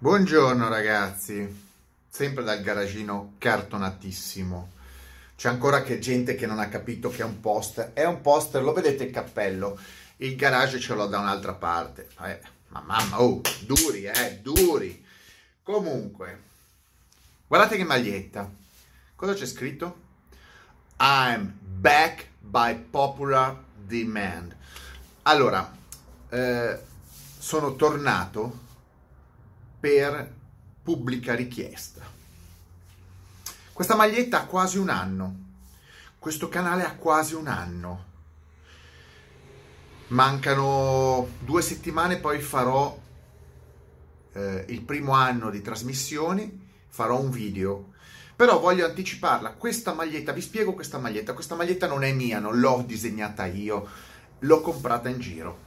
Buongiorno ragazzi, sempre dal garagino cartonatissimo. C'è ancora che gente che non ha capito che è un poster. È un poster, lo vedete il cappello. Il garage ce l'ho da un'altra parte. Eh, ma mamma, oh, duri, eh, duri. Comunque, guardate che maglietta. Cosa c'è scritto? I'm back by popular demand. Allora, eh, sono tornato per pubblica richiesta. Questa maglietta ha quasi un anno. Questo canale ha quasi un anno. Mancano due settimane, poi farò eh, il primo anno di trasmissioni, farò un video. Però voglio anticiparla. Questa maglietta, vi spiego questa maglietta. Questa maglietta non è mia, non l'ho disegnata io, l'ho comprata in giro.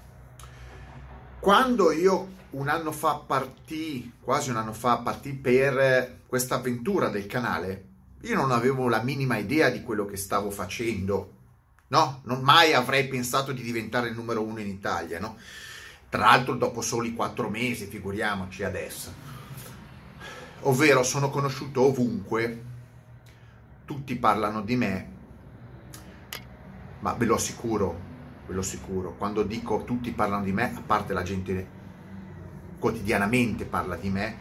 Quando io un anno fa partì, quasi un anno fa partì per questa avventura del canale, io non avevo la minima idea di quello che stavo facendo. No, non mai avrei pensato di diventare il numero uno in Italia, no? Tra l'altro dopo soli quattro mesi, figuriamoci adesso. Ovvero sono conosciuto ovunque, tutti parlano di me, ma ve lo assicuro, ve lo assicuro, quando dico tutti parlano di me, a parte la gente quotidianamente parla di me,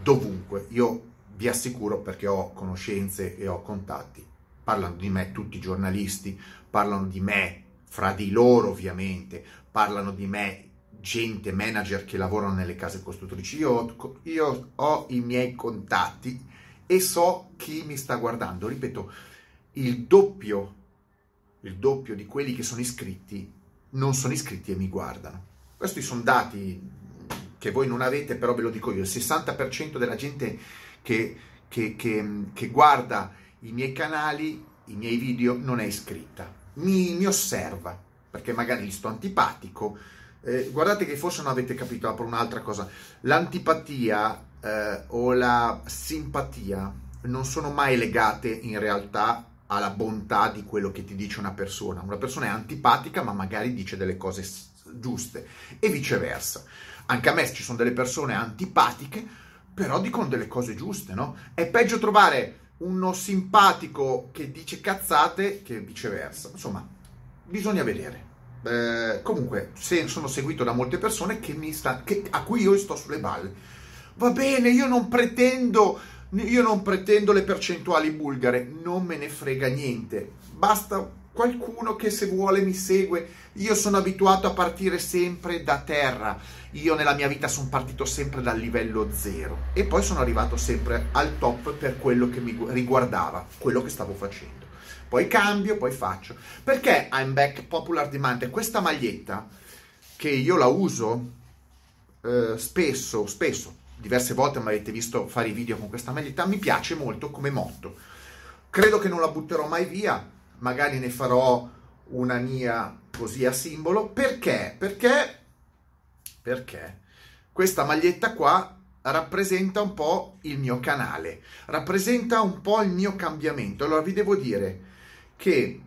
dovunque. Io vi assicuro perché ho conoscenze e ho contatti. Parlano di me tutti i giornalisti, parlano di me fra di loro ovviamente, parlano di me gente, manager che lavorano nelle case costruttrici. Io, io ho i miei contatti e so chi mi sta guardando. Ripeto, il doppio, il doppio di quelli che sono iscritti non sono iscritti e mi guardano. Questi sono dati che voi non avete, però ve lo dico io, il 60% della gente che, che, che, che guarda i miei canali, i miei video, non è iscritta. Mi, mi osserva, perché magari gli sto antipatico. Eh, guardate che forse non avete capito, apro un'altra cosa. L'antipatia eh, o la simpatia non sono mai legate in realtà alla bontà di quello che ti dice una persona. Una persona è antipatica, ma magari dice delle cose giuste e viceversa. Anche a me ci sono delle persone antipatiche, però dicono delle cose giuste, no? È peggio trovare uno simpatico che dice cazzate che viceversa. Insomma, bisogna vedere. Eh, comunque, se sono seguito da molte persone che sta, che, a cui io sto sulle balle. Va bene, io non pretendo, io non pretendo le percentuali bulgare, non me ne frega niente. Basta qualcuno che se vuole mi segue. Io sono abituato a partire sempre da terra. Io nella mia vita sono partito sempre dal livello zero e poi sono arrivato sempre al top per quello che mi riguardava, quello che stavo facendo. Poi cambio, poi faccio. Perché I'm back popular demand? Questa maglietta che io la uso eh, spesso, spesso, diverse volte mi avete visto fare i video con questa maglietta, mi piace molto come motto. Credo che non la butterò mai via, magari ne farò una mia così a simbolo. Perché? Perché? Perché questa maglietta qua rappresenta un po' il mio canale, rappresenta un po' il mio cambiamento. Allora vi devo dire che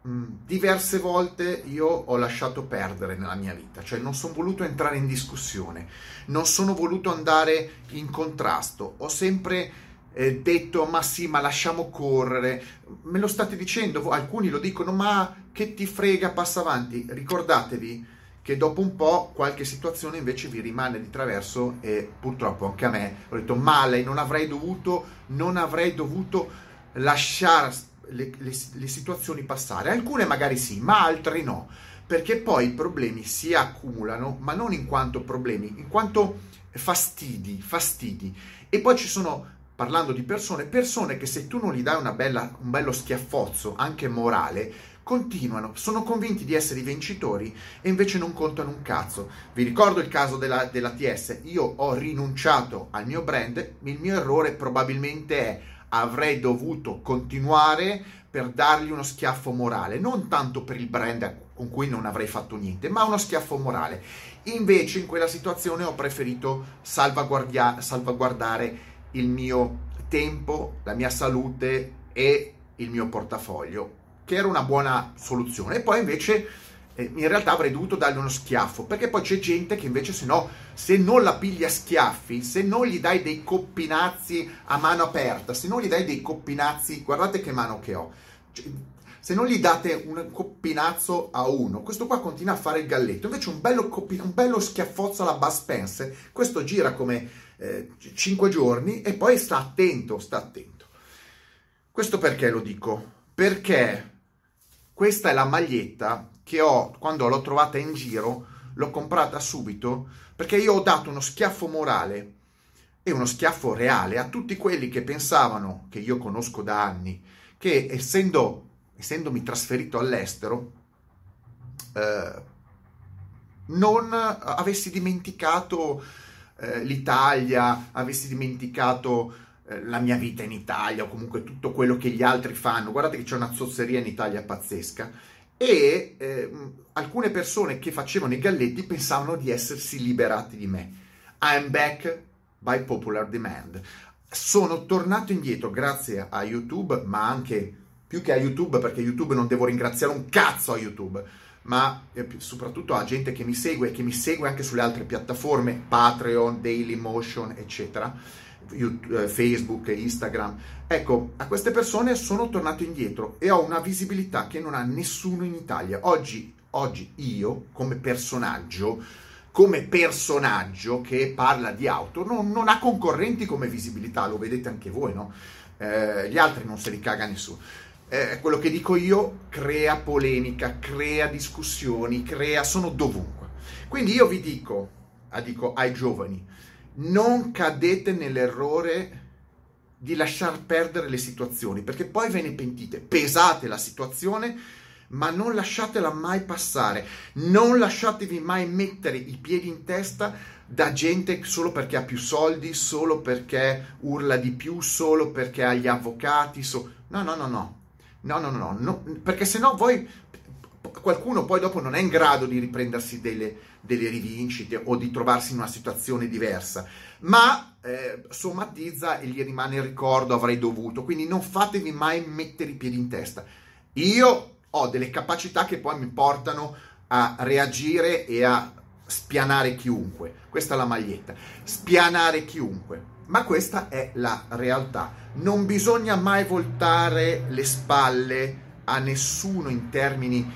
mh, diverse volte io ho lasciato perdere nella mia vita, cioè non sono voluto entrare in discussione, non sono voluto andare in contrasto, ho sempre eh, detto ma sì, ma lasciamo correre. Me lo state dicendo, alcuni lo dicono, ma che ti frega, passa avanti. Ricordatevi che dopo un po' qualche situazione invece vi rimane di traverso e purtroppo anche a me ho detto male, non avrei dovuto, non avrei dovuto lasciare le, le, le situazioni passare. Alcune magari sì, ma altre no, perché poi i problemi si accumulano, ma non in quanto problemi, in quanto fastidi, fastidi. E poi ci sono parlando di persone, persone che se tu non gli dai bella, un bello schiaffozzo, anche morale, continuano, sono convinti di essere i vincitori e invece non contano un cazzo. Vi ricordo il caso della, della TS, io ho rinunciato al mio brand, il mio errore probabilmente è avrei dovuto continuare per dargli uno schiaffo morale, non tanto per il brand con cui non avrei fatto niente, ma uno schiaffo morale. Invece in quella situazione ho preferito salvaguardare il mio tempo, la mia salute e il mio portafoglio, che era una buona soluzione. E poi invece in realtà avrei dovuto dargli uno schiaffo, perché poi c'è gente che invece se no, se non la piglia schiaffi, se non gli dai dei coppinazzi a mano aperta, se non gli dai dei coppinazzi, guardate che mano che ho, cioè, se non gli date un coppinazzo a uno, questo qua continua a fare il galletto, invece un bello, coppin- un bello schiaffozzo alla Buzz Spencer, questo gira come eh, 5 giorni e poi sta attento, sta attento. Questo perché lo dico? Perché questa è la maglietta che ho, quando l'ho trovata in giro, l'ho comprata subito perché io ho dato uno schiaffo morale e uno schiaffo reale a tutti quelli che pensavano, che io conosco da anni, che essendo, essendomi trasferito all'estero, eh, non avessi dimenticato eh, l'Italia, avessi dimenticato eh, la mia vita in Italia o comunque tutto quello che gli altri fanno. Guardate che c'è una zozzeria in Italia pazzesca e eh, alcune persone che facevano i galletti pensavano di essersi liberati di me. I'm back by popular demand. Sono tornato indietro grazie a YouTube, ma anche più che a YouTube, perché YouTube non devo ringraziare un cazzo a YouTube, ma eh, soprattutto a gente che mi segue e che mi segue anche sulle altre piattaforme, Patreon, Dailymotion, eccetera YouTube, eh, Facebook, Instagram. Ecco, a queste persone sono tornato indietro e ho una visibilità che non ha nessuno in Italia. Oggi, oggi io, come personaggio, come personaggio che parla di auto, non, non ha concorrenti come visibilità, lo vedete anche voi, no? Eh, gli altri non se li caga nessuno. Eh, quello che dico io crea polemica, crea discussioni, crea, sono dovunque. Quindi io vi dico, ah, dico ai giovani, non cadete nell'errore di lasciar perdere le situazioni, perché poi ve ne pentite. Pesate la situazione, ma non lasciatela mai passare. Non lasciatevi mai mettere i piedi in testa da gente solo perché ha più soldi, solo perché urla di più, solo perché ha gli avvocati. So... No, no, no, no. No, no, no, no, perché se no voi qualcuno poi dopo non è in grado di riprendersi delle, delle rivincite o di trovarsi in una situazione diversa, ma eh, somatizza e gli rimane il ricordo avrei dovuto, quindi non fatevi mai mettere i piedi in testa. Io ho delle capacità che poi mi portano a reagire e a spianare chiunque. Questa è la maglietta. Spianare chiunque. Ma questa è la realtà. Non bisogna mai voltare le spalle a nessuno in termini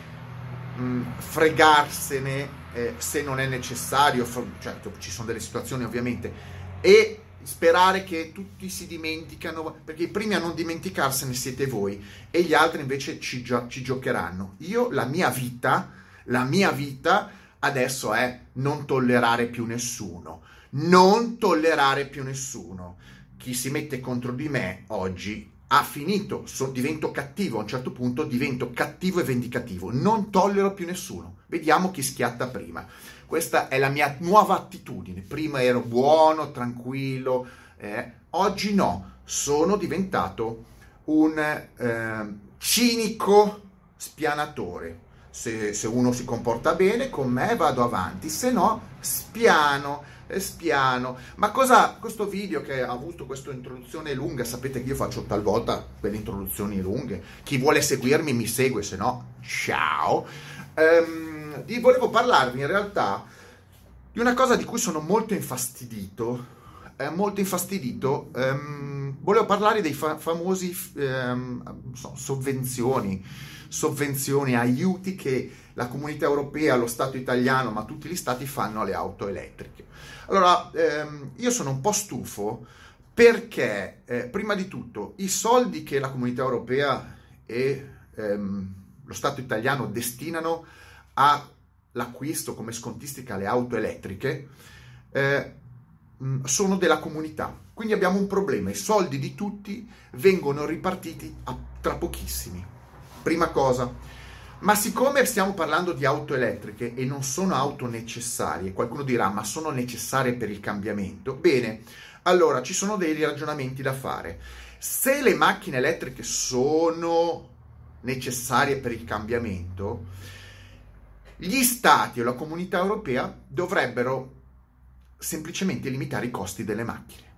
mh, fregarsene eh, se non è necessario, certo ci sono delle situazioni ovviamente, e sperare che tutti si dimenticano, perché i primi a non dimenticarsene siete voi e gli altri invece ci, gio- ci giocheranno. Io la mia vita, la mia vita adesso è non tollerare più nessuno, non tollerare più nessuno. Chi si mette contro di me oggi ha finito, so, divento cattivo, a un certo punto divento cattivo e vendicativo, non tollero più nessuno. Vediamo chi schiatta prima. Questa è la mia nuova attitudine. Prima ero buono, tranquillo, eh. oggi no, sono diventato un eh, cinico spianatore. Se, se uno si comporta bene con me vado avanti, se no spiano spiano. Ma cosa, questo video che ha avuto questa introduzione lunga, sapete che io faccio talvolta quelle introduzioni lunghe, chi vuole seguirmi mi segue, se no, ciao. Di, volevo parlarvi in realtà di una cosa di cui sono molto infastidito, eh, molto infastidito, um, volevo parlare dei fa- famosi um, so, sovvenzioni, sovvenzioni, aiuti che la comunità europea, lo Stato italiano, ma tutti gli stati fanno alle auto elettriche. Allora, ehm, io sono un po' stufo perché, eh, prima di tutto, i soldi che la comunità europea e ehm, lo Stato italiano destinano all'acquisto come scontistica alle auto elettriche eh, sono della comunità. Quindi abbiamo un problema, i soldi di tutti vengono ripartiti a, tra pochissimi. Prima cosa, ma siccome stiamo parlando di auto elettriche e non sono auto necessarie, qualcuno dirà ma sono necessarie per il cambiamento, bene, allora ci sono dei ragionamenti da fare. Se le macchine elettriche sono necessarie per il cambiamento, gli stati o la comunità europea dovrebbero semplicemente limitare i costi delle macchine.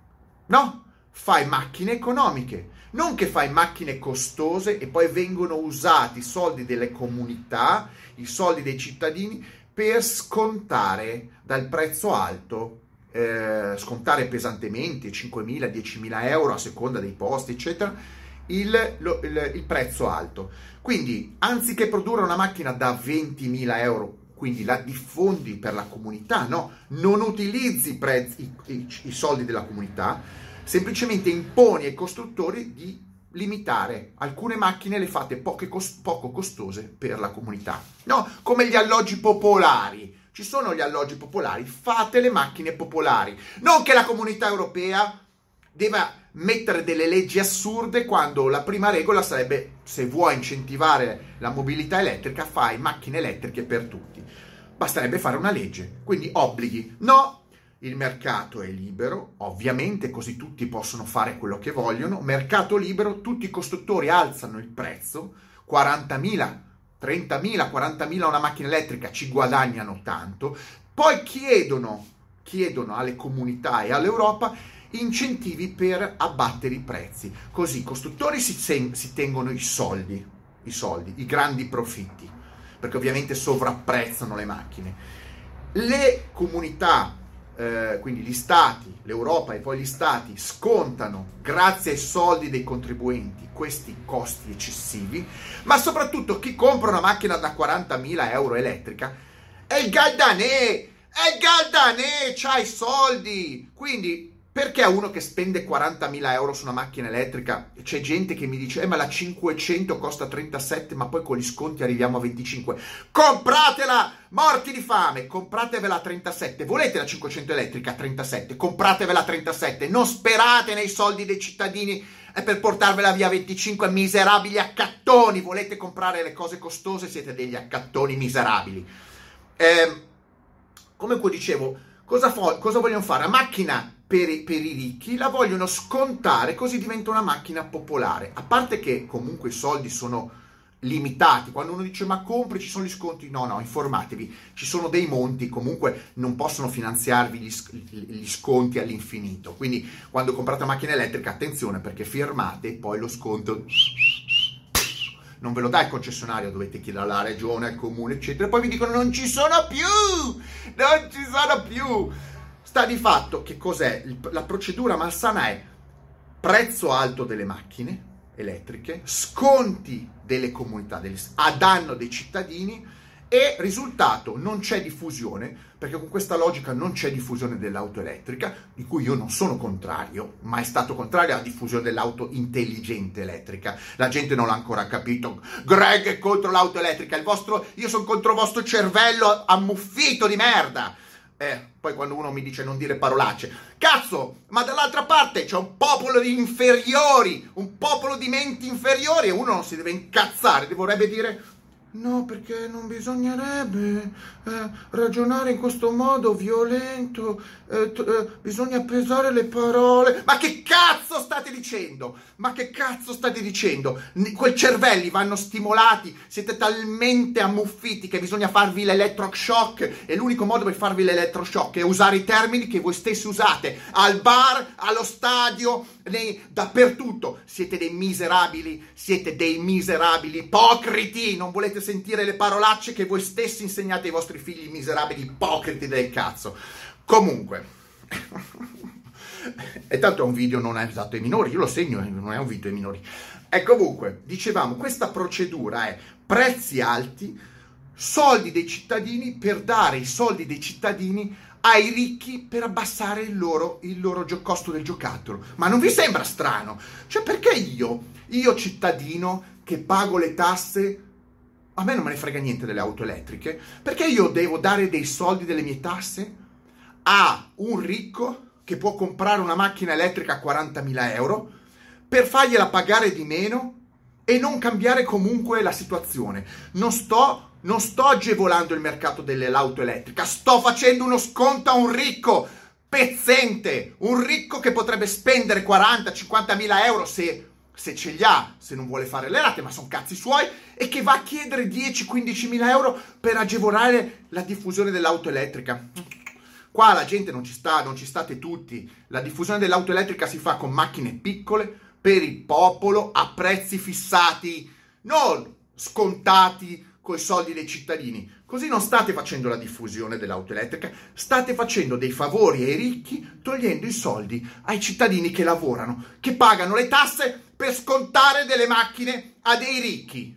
No, fai macchine economiche, Non che fai macchine costose e poi vengono usati i soldi delle comunità, i soldi dei cittadini per scontare dal prezzo alto, eh, scontare pesantemente 5.000, 10.000 euro a seconda dei posti, eccetera, il, lo, il, il prezzo alto. Quindi, anziché produrre una macchina da 20.000 euro quindi la diffondi per la comunità, no? non utilizzi i, prezzi, i, i, i soldi della comunità, semplicemente imponi ai costruttori di limitare alcune macchine le fate cost- poco costose per la comunità. No, come gli alloggi popolari. Ci sono gli alloggi popolari, fate le macchine popolari. Non che la comunità europea debba mettere delle leggi assurde quando la prima regola sarebbe se vuoi incentivare la mobilità elettrica fai macchine elettriche per tutti. Basterebbe fare una legge, quindi obblighi. No, il mercato è libero, ovviamente così tutti possono fare quello che vogliono. Mercato libero, tutti i costruttori alzano il prezzo, 40.000, 30.000, 40.000 una macchina elettrica ci guadagnano tanto, poi chiedono, chiedono alle comunità e all'Europa incentivi per abbattere i prezzi. Così i costruttori si, sen- si tengono i soldi, i soldi, i grandi profitti, perché ovviamente sovrapprezzano le macchine. Le comunità, eh, quindi gli stati, l'Europa e poi gli stati scontano, grazie ai soldi dei contribuenti, questi costi eccessivi, ma soprattutto chi compra una macchina da 40.000 euro elettrica è il Galdanè, è il Galdanè, c'ha i soldi, quindi perché uno che spende 40.000 euro su una macchina elettrica c'è gente che mi dice eh ma la 500 costa 37 ma poi con gli sconti arriviamo a 25 compratela! Morti di fame! Compratevela a 37 volete la 500 elettrica? A 37 compratevela a 37 non sperate nei soldi dei cittadini. Per portarvela via a 25 miserabili accattoni. Volete comprare le cose costose? Siete degli accattoni miserabili. Eh, come dicevo cosa, fo- cosa vogliono fare? La macchina per i, per i, ricchi, la vogliono scontare così diventa una macchina popolare. A parte che comunque i soldi sono limitati, quando uno dice ma compri ci sono gli sconti, no no, informatevi, ci sono dei monti, comunque non possono finanziarvi gli, gli sconti all'infinito, quindi quando comprate una macchina elettrica attenzione perché firmate poi lo sconto non ve lo dà il concessionario, dovete chiedere alla regione, al comune, eccetera, e poi vi dicono non ci sono più, non ci sono più. Sta di fatto che cos'è? La procedura malsana è prezzo alto delle macchine elettriche, sconti delle comunità a danno dei cittadini e risultato non c'è diffusione, perché con questa logica non c'è diffusione dell'auto elettrica, di cui io non sono contrario, ma è stato contrario alla diffusione dell'auto intelligente elettrica. La gente non l'ha ancora capito. Greg è contro l'auto elettrica, vostro, io sono contro il vostro cervello ammuffito di merda. Eh, poi quando uno mi dice non dire parolacce, cazzo, ma dall'altra parte c'è un popolo di inferiori, un popolo di menti inferiori e uno non si deve incazzare, dovrebbe dire No, perché non bisognerebbe eh, ragionare in questo modo violento, eh, eh, bisogna pesare le parole. Ma che cazzo state dicendo? Ma che cazzo state dicendo? Quei cervelli vanno stimolati, siete talmente ammuffiti che bisogna farvi l'elettroshock e l'unico modo per farvi l'elettroshock è usare i termini che voi stessi usate al bar, allo stadio, nei, dappertutto. Siete dei miserabili, siete dei miserabili ipocriti, non volete sentire le parolacce che voi stessi insegnate ai vostri figli miserabili ipocriti del cazzo. Comunque. e tanto è un video non è esatto ai minori, io lo segno, non è un video ai minori. E comunque, dicevamo, questa procedura è prezzi alti, soldi dei cittadini per dare i soldi dei cittadini ai ricchi per abbassare il loro, il loro costo del giocattolo. Ma non vi sembra strano? Cioè, perché io, io cittadino che pago le tasse a me non me ne frega niente delle auto elettriche, perché io devo dare dei soldi delle mie tasse a un ricco che può comprare una macchina elettrica a 40.000 euro per fargliela pagare di meno e non cambiare comunque la situazione. Non sto, non sto agevolando il mercato dell'auto elettrica, sto facendo uno sconto a un ricco pezzente, un ricco che potrebbe spendere 40-50 mila euro se se ce li ha, se non vuole fare le rate, ma sono cazzi suoi, e che va a chiedere 10-15 mila euro per agevolare la diffusione dell'auto elettrica. Qua la gente non ci sta, non ci state tutti. La diffusione dell'auto elettrica si fa con macchine piccole, per il popolo a prezzi fissati, non scontati con i soldi dei cittadini. Così non state facendo la diffusione dell'auto elettrica, state facendo dei favori ai ricchi togliendo i soldi ai cittadini che lavorano, che pagano le tasse per scontare delle macchine a dei ricchi.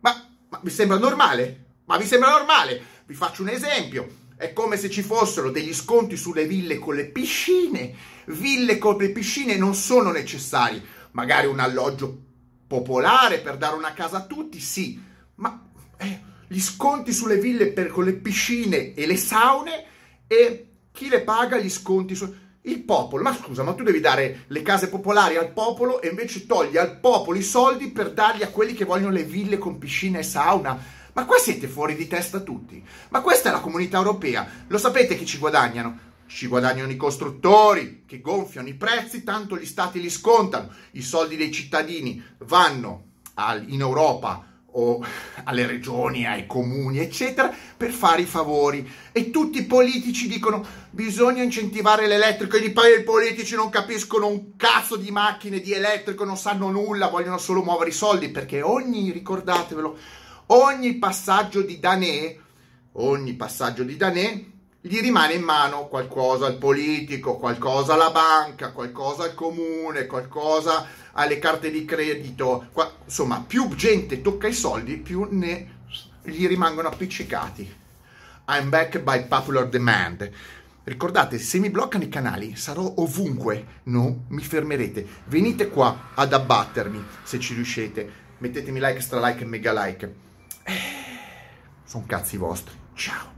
Ma, ma vi sembra normale? Ma vi sembra normale? Vi faccio un esempio. È come se ci fossero degli sconti sulle ville con le piscine. Ville con le piscine non sono necessari. Magari un alloggio popolare per dare una casa a tutti, sì. Ma eh, gli sconti sulle ville per, con le piscine e le saune e chi le paga gli sconti su... Il popolo, ma scusa, ma tu devi dare le case popolari al popolo e invece togli al popolo i soldi per darli a quelli che vogliono le ville con piscina e sauna ma qua siete fuori di testa tutti. Ma questa è la comunità europea. Lo sapete chi ci guadagnano? Ci guadagnano i costruttori che gonfiano i prezzi, tanto gli stati li scontano. I soldi dei cittadini vanno al, in Europa o alle regioni, ai comuni, eccetera, per fare i favori. E tutti i politici dicono bisogna incentivare l'elettrico e poi i politici non capiscono un cazzo di macchine, di elettrico, non sanno nulla, vogliono solo muovere i soldi perché ogni, ricordatevelo, ogni passaggio di Danè, ogni passaggio di Danè, gli rimane in mano qualcosa al politico, qualcosa alla banca, qualcosa al comune, qualcosa alle carte di credito. Qua, insomma, più gente tocca i soldi, più ne gli rimangono appiccicati. I'm back by popular demand. Ricordate, se mi bloccano i canali sarò ovunque, non mi fermerete. Venite qua ad abbattermi se ci riuscite. Mettetemi like, stra like mega like. Eh, sono cazzi vostri. Ciao.